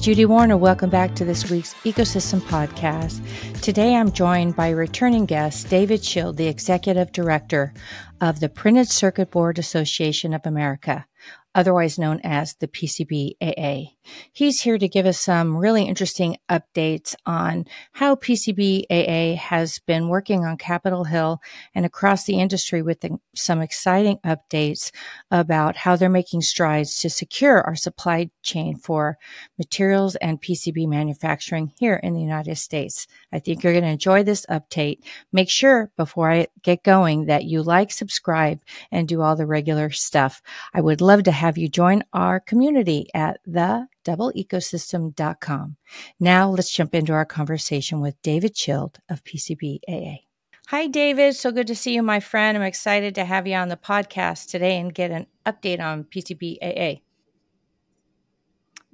Judy Warner. Welcome back to this week's Ecosystem Podcast. Today I'm joined by returning guest David Schild, the Executive Director of the Printed Circuit Board Association of America otherwise known as the PCBAA. He's here to give us some really interesting updates on how PCBAA has been working on Capitol Hill and across the industry with the, some exciting updates about how they're making strides to secure our supply chain for materials and PCB manufacturing here in the United States. I think you're going to enjoy this update. Make sure before I get going that you like, subscribe, and do all the regular stuff. I would love to have you join our community at thedoubleecosystem.com. Now let's jump into our conversation with David Schild of PCBAA. Hi, David. So good to see you, my friend. I'm excited to have you on the podcast today and get an update on PCBAA.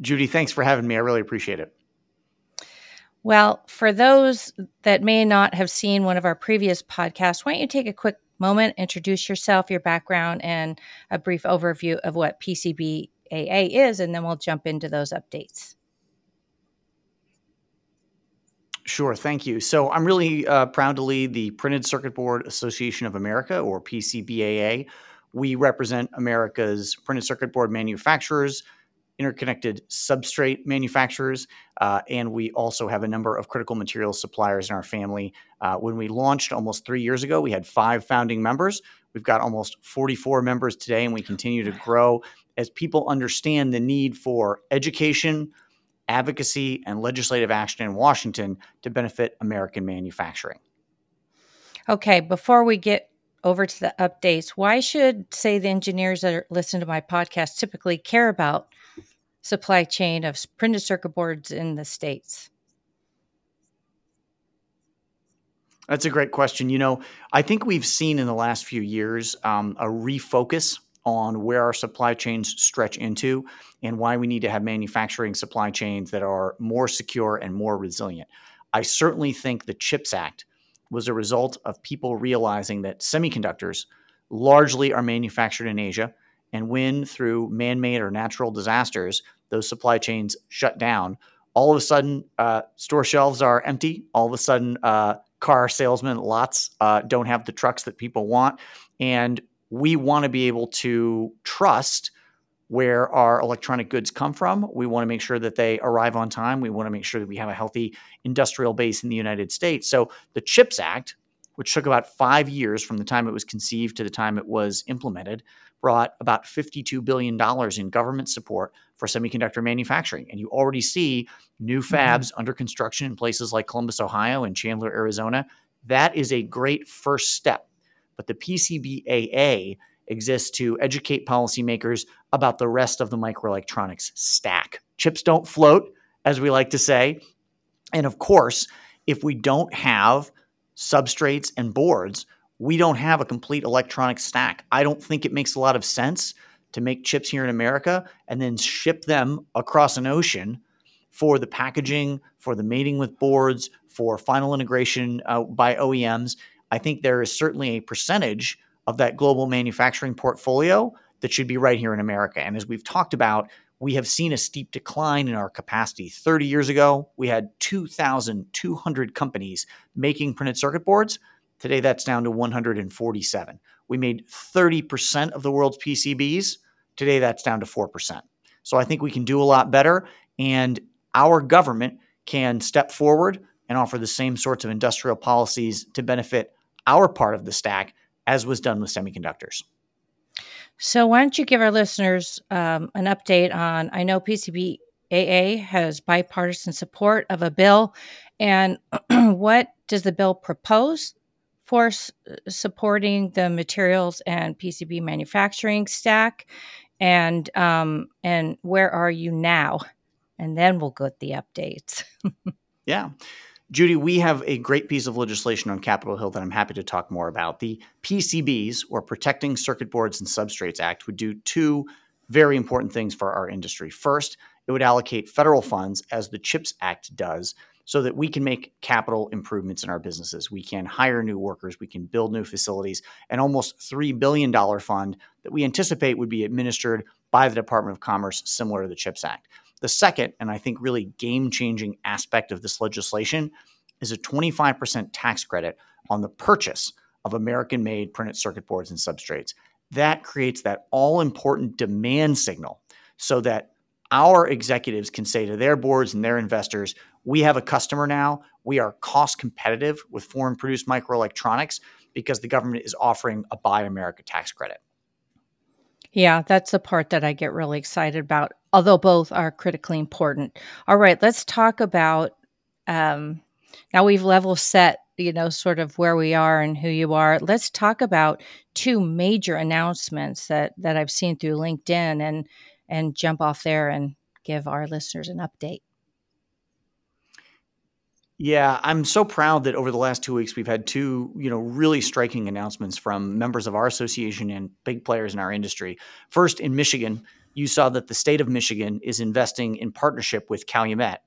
Judy, thanks for having me. I really appreciate it. Well, for those that may not have seen one of our previous podcasts, why don't you take a quick moment, introduce yourself, your background, and a brief overview of what PCBAA is, and then we'll jump into those updates. Sure, thank you. So I'm really uh, proud to lead the Printed Circuit Board Association of America, or PCBAA. We represent America's printed circuit board manufacturers, interconnected substrate manufacturers, uh, and we also have a number of critical materials suppliers in our family. Uh, when we launched almost three years ago, we had five founding members. We've got almost 44 members today, and we continue to grow as people understand the need for education, advocacy, and legislative action in Washington to benefit American manufacturing. Okay, before we get over to the updates, why should, say, the engineers that are listening to my podcast typically care about supply chain of printed circuit boards in the States? That's a great question. You know, I think we've seen in the last few years um, a refocus on where our supply chains stretch into and why we need to have manufacturing supply chains that are more secure and more resilient. I certainly think the CHIPS Act was a result of people realizing that semiconductors largely are manufactured in Asia and when through man made or natural disasters, those supply chains shut down, all of a sudden uh, store shelves are empty. All of a sudden, uh, car salesmen lots uh, don't have the trucks that people want. And we want to be able to trust where our electronic goods come from. We want to make sure that they arrive on time. We want to make sure that we have a healthy industrial base in the United States. So the CHIPS Act, which took about five years from the time it was conceived to the time it was implemented, brought about $52 billion in government support for semiconductor manufacturing. And you already see new mm-hmm. fabs mm-hmm. under construction in places like Columbus, Ohio and Chandler, Arizona. That is a great first step. But the PCBAA exists to educate policymakers about the rest of the microelectronics stack. Chips don't float, as we like to say. And of course, if we don't have substrates and boards, we don't have a complete electronic stack. I don't think it makes a lot of sense to make chips here in America and then ship them across an ocean for the packaging, for the mating with boards, for final integration uh, by OEMs. I think there is certainly a percentage of that global manufacturing portfolio that should be right here in America. And as we've talked about, we have seen a steep decline in our capacity. 30 years ago, we had 2,200 companies making printed circuit boards. Today, that's down to 147. We made 30% of the world's PCBs. Today, that's down to 4%. So I think we can do a lot better. And our government can step forward and offer the same sorts of industrial policies to benefit our part of the stack as was done with semiconductors. So, why don't you give our listeners um, an update on? I know PCBAA has bipartisan support of a bill, and what does the bill propose? For s- supporting the materials and PCB manufacturing stack, and um, and where are you now? And then we'll get the updates. yeah. Judy, we have a great piece of legislation on Capitol Hill that I'm happy to talk more about. The PCBs, or Protecting Circuit Boards and Substrates Act, would do two very important things for our industry. First, it would allocate federal funds, as the CHIPS Act does, so that we can make capital improvements in our businesses. We can hire new workers, we can build new facilities, an almost $3 billion fund that we anticipate would be administered by the Department of Commerce, similar to the CHIPS Act. The second, and I think really game changing aspect of this legislation, is a 25% tax credit on the purchase of American made printed circuit boards and substrates. That creates that all important demand signal so that our executives can say to their boards and their investors, we have a customer now. We are cost competitive with foreign produced microelectronics because the government is offering a Buy America tax credit. Yeah, that's the part that I get really excited about, although both are critically important. All right, let's talk about um, now we've level set, you know, sort of where we are and who you are. Let's talk about two major announcements that that I've seen through LinkedIn and and jump off there and give our listeners an update. Yeah, I'm so proud that over the last two weeks we've had two, you know, really striking announcements from members of our association and big players in our industry. First, in Michigan, you saw that the state of Michigan is investing in partnership with Calumet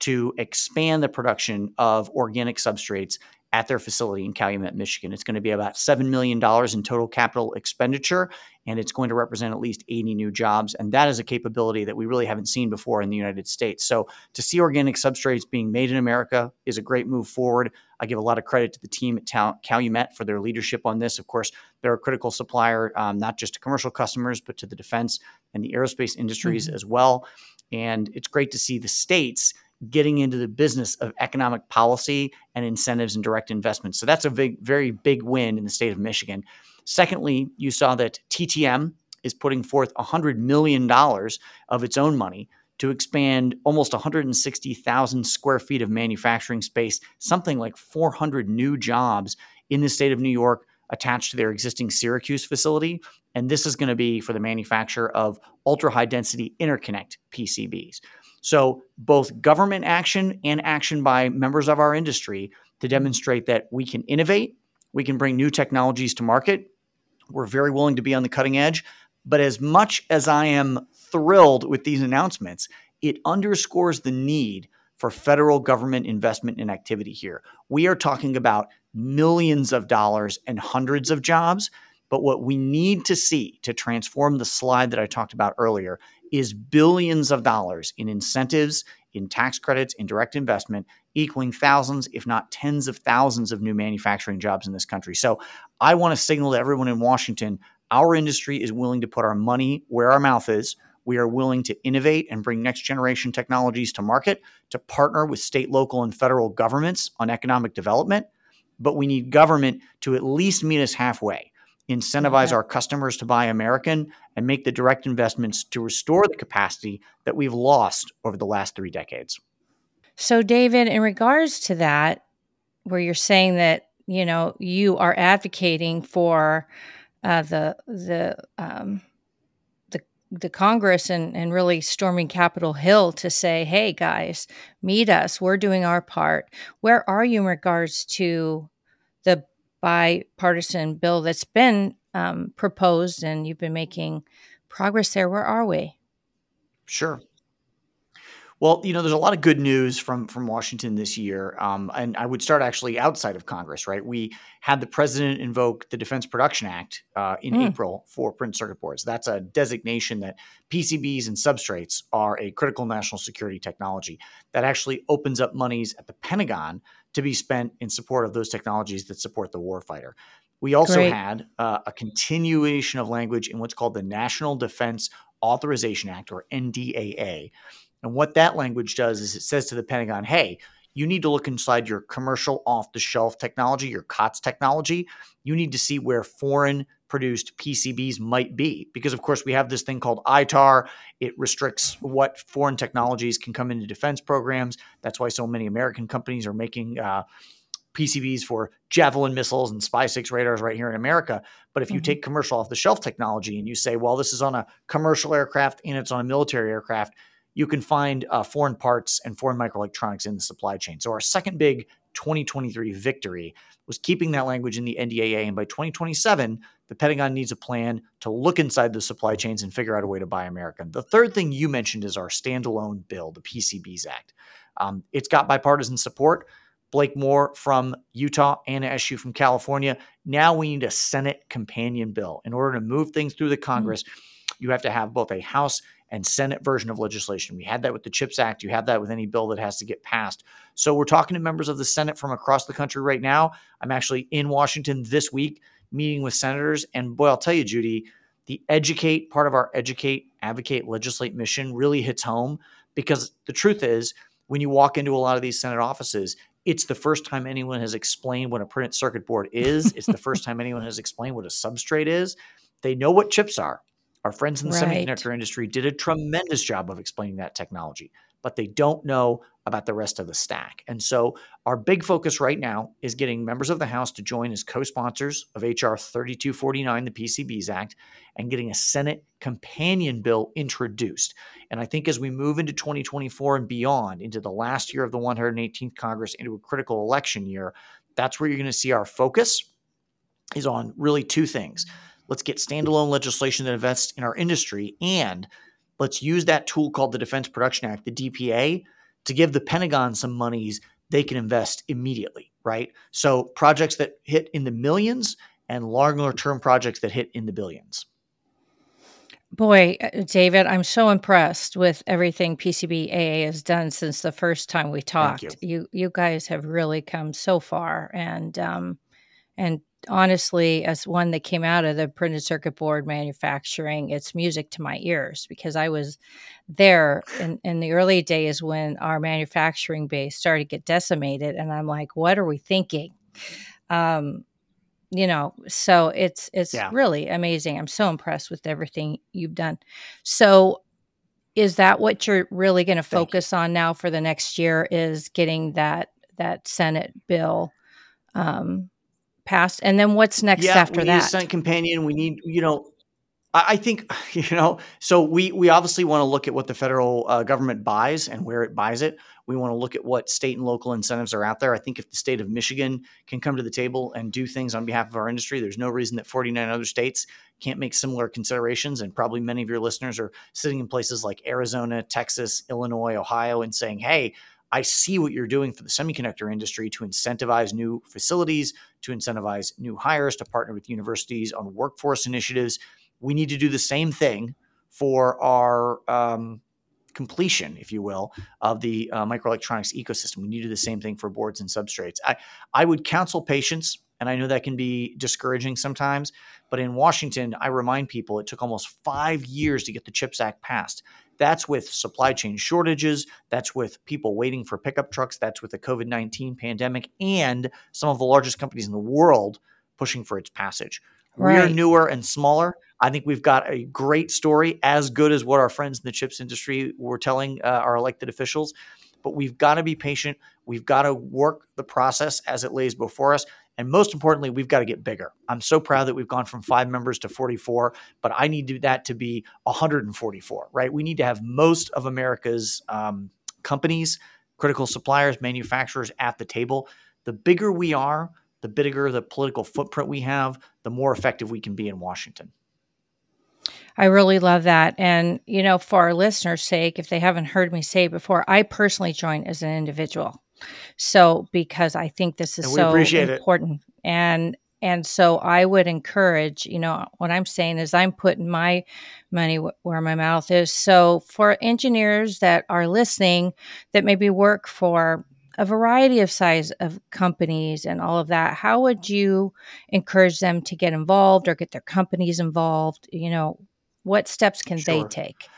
to expand the production of organic substrates at their facility in Calumet, Michigan. It's going to be about $7 million in total capital expenditure, and it's going to represent at least 80 new jobs. And that is a capability that we really haven't seen before in the United States. So to see organic substrates being made in America is a great move forward. I give a lot of credit to the team at Calumet for their leadership on this. Of course, they're a critical supplier, um, not just to commercial customers, but to the defense and the aerospace industries mm-hmm. as well. And it's great to see the states getting into the business of economic policy and incentives and direct investments. So that's a big, very big win in the state of Michigan. Secondly, you saw that TTM is putting forth $100 million of its own money to expand almost 160,000 square feet of manufacturing space, something like 400 new jobs in the state of New York attached to their existing Syracuse facility. And this is going to be for the manufacture of ultra high density interconnect PCBs. So, both government action and action by members of our industry to demonstrate that we can innovate, we can bring new technologies to market. We're very willing to be on the cutting edge. But as much as I am thrilled with these announcements, it underscores the need for federal government investment and activity here. We are talking about millions of dollars and hundreds of jobs. But what we need to see to transform the slide that I talked about earlier is billions of dollars in incentives, in tax credits, in direct investment, equaling thousands, if not tens of thousands of new manufacturing jobs in this country. So I want to signal to everyone in Washington our industry is willing to put our money where our mouth is. We are willing to innovate and bring next generation technologies to market, to partner with state, local, and federal governments on economic development. But we need government to at least meet us halfway incentivize our customers to buy American, and make the direct investments to restore the capacity that we've lost over the last three decades. So, David, in regards to that, where you're saying that you know you are advocating for uh, the the um, the the Congress and and really storming Capitol Hill to say, "Hey, guys, meet us. We're doing our part." Where are you in regards to bipartisan bill that's been um, proposed, and you've been making progress there. Where are we? Sure. Well, you know, there's a lot of good news from from Washington this year, um, and I would start actually outside of Congress. Right, we had the president invoke the Defense Production Act uh, in mm. April for print circuit boards. That's a designation that PCBs and substrates are a critical national security technology that actually opens up monies at the Pentagon to be spent in support of those technologies that support the warfighter. We also Great. had uh, a continuation of language in what's called the National Defense Authorization Act, or NDAA. And what that language does is it says to the Pentagon, hey, you need to look inside your commercial off the shelf technology, your COTS technology. You need to see where foreign produced PCBs might be. Because, of course, we have this thing called ITAR. It restricts what foreign technologies can come into defense programs. That's why so many American companies are making uh, PCBs for Javelin missiles and SPY-6 radars right here in America. But if you mm-hmm. take commercial off the shelf technology and you say, well, this is on a commercial aircraft and it's on a military aircraft, you can find uh, foreign parts and foreign microelectronics in the supply chain. So our second big 2023 victory was keeping that language in the NDAA. And by 2027, the Pentagon needs a plan to look inside the supply chains and figure out a way to buy American. The third thing you mentioned is our standalone bill, the PCBs Act. Um, it's got bipartisan support. Blake Moore from Utah, Anna Eshoo from California. Now we need a Senate companion bill. In order to move things through the mm-hmm. Congress, mm-hmm. you have to have both a House and Senate version of legislation. We had that with the CHIPS Act. You have that with any bill that has to get passed. So we're talking to members of the Senate from across the country right now. I'm actually in Washington this week meeting with senators. And boy, I'll tell you, Judy, the educate part of our educate, advocate, legislate mission really hits home because the truth is, when you walk into a lot of these Senate offices, it's the first time anyone has explained what a printed circuit board is. it's the first time anyone has explained what a substrate is. They know what chips are. Our friends in the right. semiconductor industry did a tremendous job of explaining that technology, but they don't know about the rest of the stack. And so, our big focus right now is getting members of the House to join as co sponsors of H.R. 3249, the PCBs Act, and getting a Senate companion bill introduced. And I think as we move into 2024 and beyond, into the last year of the 118th Congress, into a critical election year, that's where you're going to see our focus is on really two things. Let's get standalone legislation that invests in our industry, and let's use that tool called the Defense Production Act, the DPA, to give the Pentagon some monies they can invest immediately, right? So projects that hit in the millions and longer term projects that hit in the billions. Boy, uh, David, I'm so impressed with everything PCBAA has done since the first time we talked. You. you. you guys have really come so far, and um, and honestly, as one that came out of the printed circuit board manufacturing, it's music to my ears because I was there in, in the early days when our manufacturing base started to get decimated, and I'm like, what are we thinking? Um, you know so it's it's yeah. really amazing i'm so impressed with everything you've done so is that what you're really going to focus on now for the next year is getting that that senate bill um passed and then what's next yeah, after we that need a companion we need you know I think you know. So we we obviously want to look at what the federal uh, government buys and where it buys it. We want to look at what state and local incentives are out there. I think if the state of Michigan can come to the table and do things on behalf of our industry, there's no reason that 49 other states can't make similar considerations. And probably many of your listeners are sitting in places like Arizona, Texas, Illinois, Ohio, and saying, "Hey." I see what you're doing for the semiconductor industry to incentivize new facilities, to incentivize new hires, to partner with universities on workforce initiatives we need to do the same thing for our um, completion, if you will, of the uh, microelectronics ecosystem. We need to do the same thing for boards and substrates. I, I would counsel patience, and I know that can be discouraging sometimes, but in Washington, I remind people it took almost five years to get the CHIPS Act passed. That's with supply chain shortages. That's with people waiting for pickup trucks. That's with the COVID 19 pandemic and some of the largest companies in the world pushing for its passage. Right. We're newer and smaller. I think we've got a great story, as good as what our friends in the chips industry were telling uh, our elected officials. But we've got to be patient. We've got to work the process as it lays before us. And most importantly, we've got to get bigger. I'm so proud that we've gone from five members to 44, but I need that to be 144, right? We need to have most of America's um, companies, critical suppliers, manufacturers at the table. The bigger we are, the bigger the political footprint we have, the more effective we can be in Washington. I really love that. And, you know, for our listeners' sake, if they haven't heard me say before, I personally joined as an individual. So, because I think this is so important. It. And, and so I would encourage, you know, what I'm saying is I'm putting my money where my mouth is. So for engineers that are listening that maybe work for a variety of size of companies and all of that how would you encourage them to get involved or get their companies involved you know what steps can sure. they take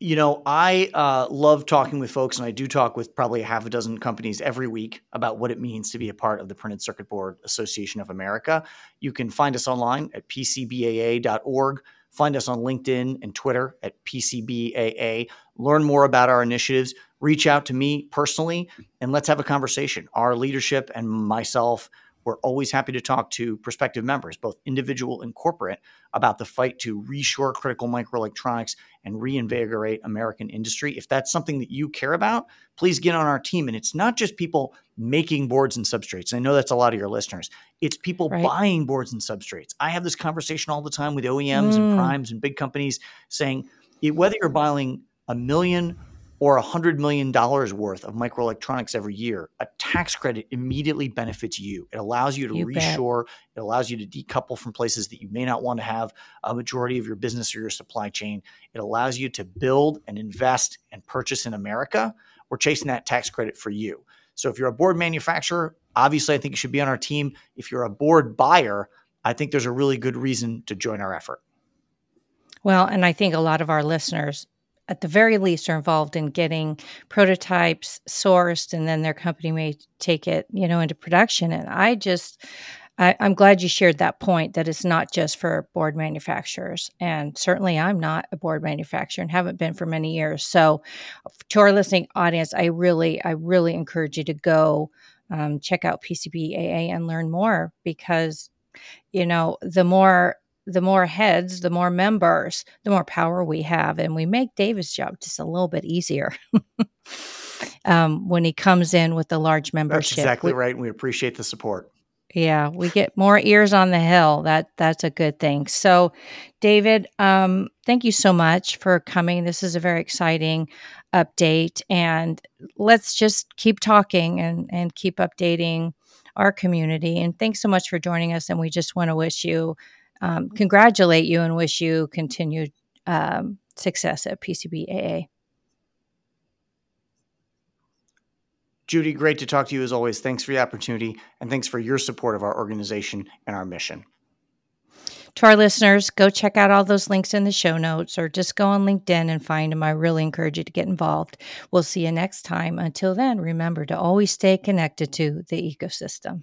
you know i uh, love talking with folks and i do talk with probably half a dozen companies every week about what it means to be a part of the printed circuit board association of america. You can find us online at pcbaa.org find us on linkedin and twitter at pcbaa learn more about our initiatives. Reach out to me personally and let's have a conversation. Our leadership and myself, we're always happy to talk to prospective members, both individual and corporate, about the fight to reshore critical microelectronics and reinvigorate American industry. If that's something that you care about, please get on our team. And it's not just people making boards and substrates. I know that's a lot of your listeners. It's people right. buying boards and substrates. I have this conversation all the time with OEMs mm. and primes and big companies saying whether you're buying a million or $100 million worth of microelectronics every year, a tax credit immediately benefits you. It allows you to You bet. reshore, it allows you to decouple from places that you may not want to have a majority of your business or your supply chain. It allows you to build and invest and purchase in America. We're chasing that tax credit for you. So if you're a board manufacturer, obviously I think you should be on our team. If you're a board buyer, I think there's a really good reason to join our effort. Well, and I think a lot of our listeners, at the very least, are involved in getting prototypes sourced, and then their company may take it, you know, into production. And I just, I, I'm glad you shared that point that it's not just for board manufacturers. And certainly, I'm not a board manufacturer and haven't been for many years. So, to our listening audience, I really, I really encourage you to go um, check out PCBAA and learn more because, you know, the more the more heads, the more members, the more power we have, and we make David's job just a little bit easier um, when he comes in with the large membership. That's exactly We- right. And we appreciate the support. yeah, we get more ears on the hill. That that's a good thing. So, David, um, thank you so much for coming. This is a very exciting update, and let's just keep talking and and keep updating our community. And thanks so much for joining us. And we just want to wish you, um, congratulate you, and wish you continued um, success at PCBAA. Judy, great to talk to you as always. Thanks for the opportunity and thanks for your support of our organization and our mission. To our listeners, go check out all those links in the show notes or just go on LinkedIn and find them. I really encourage you to get involved. We'll see you next time. Until then, remember to always stay connected to the ecosystem.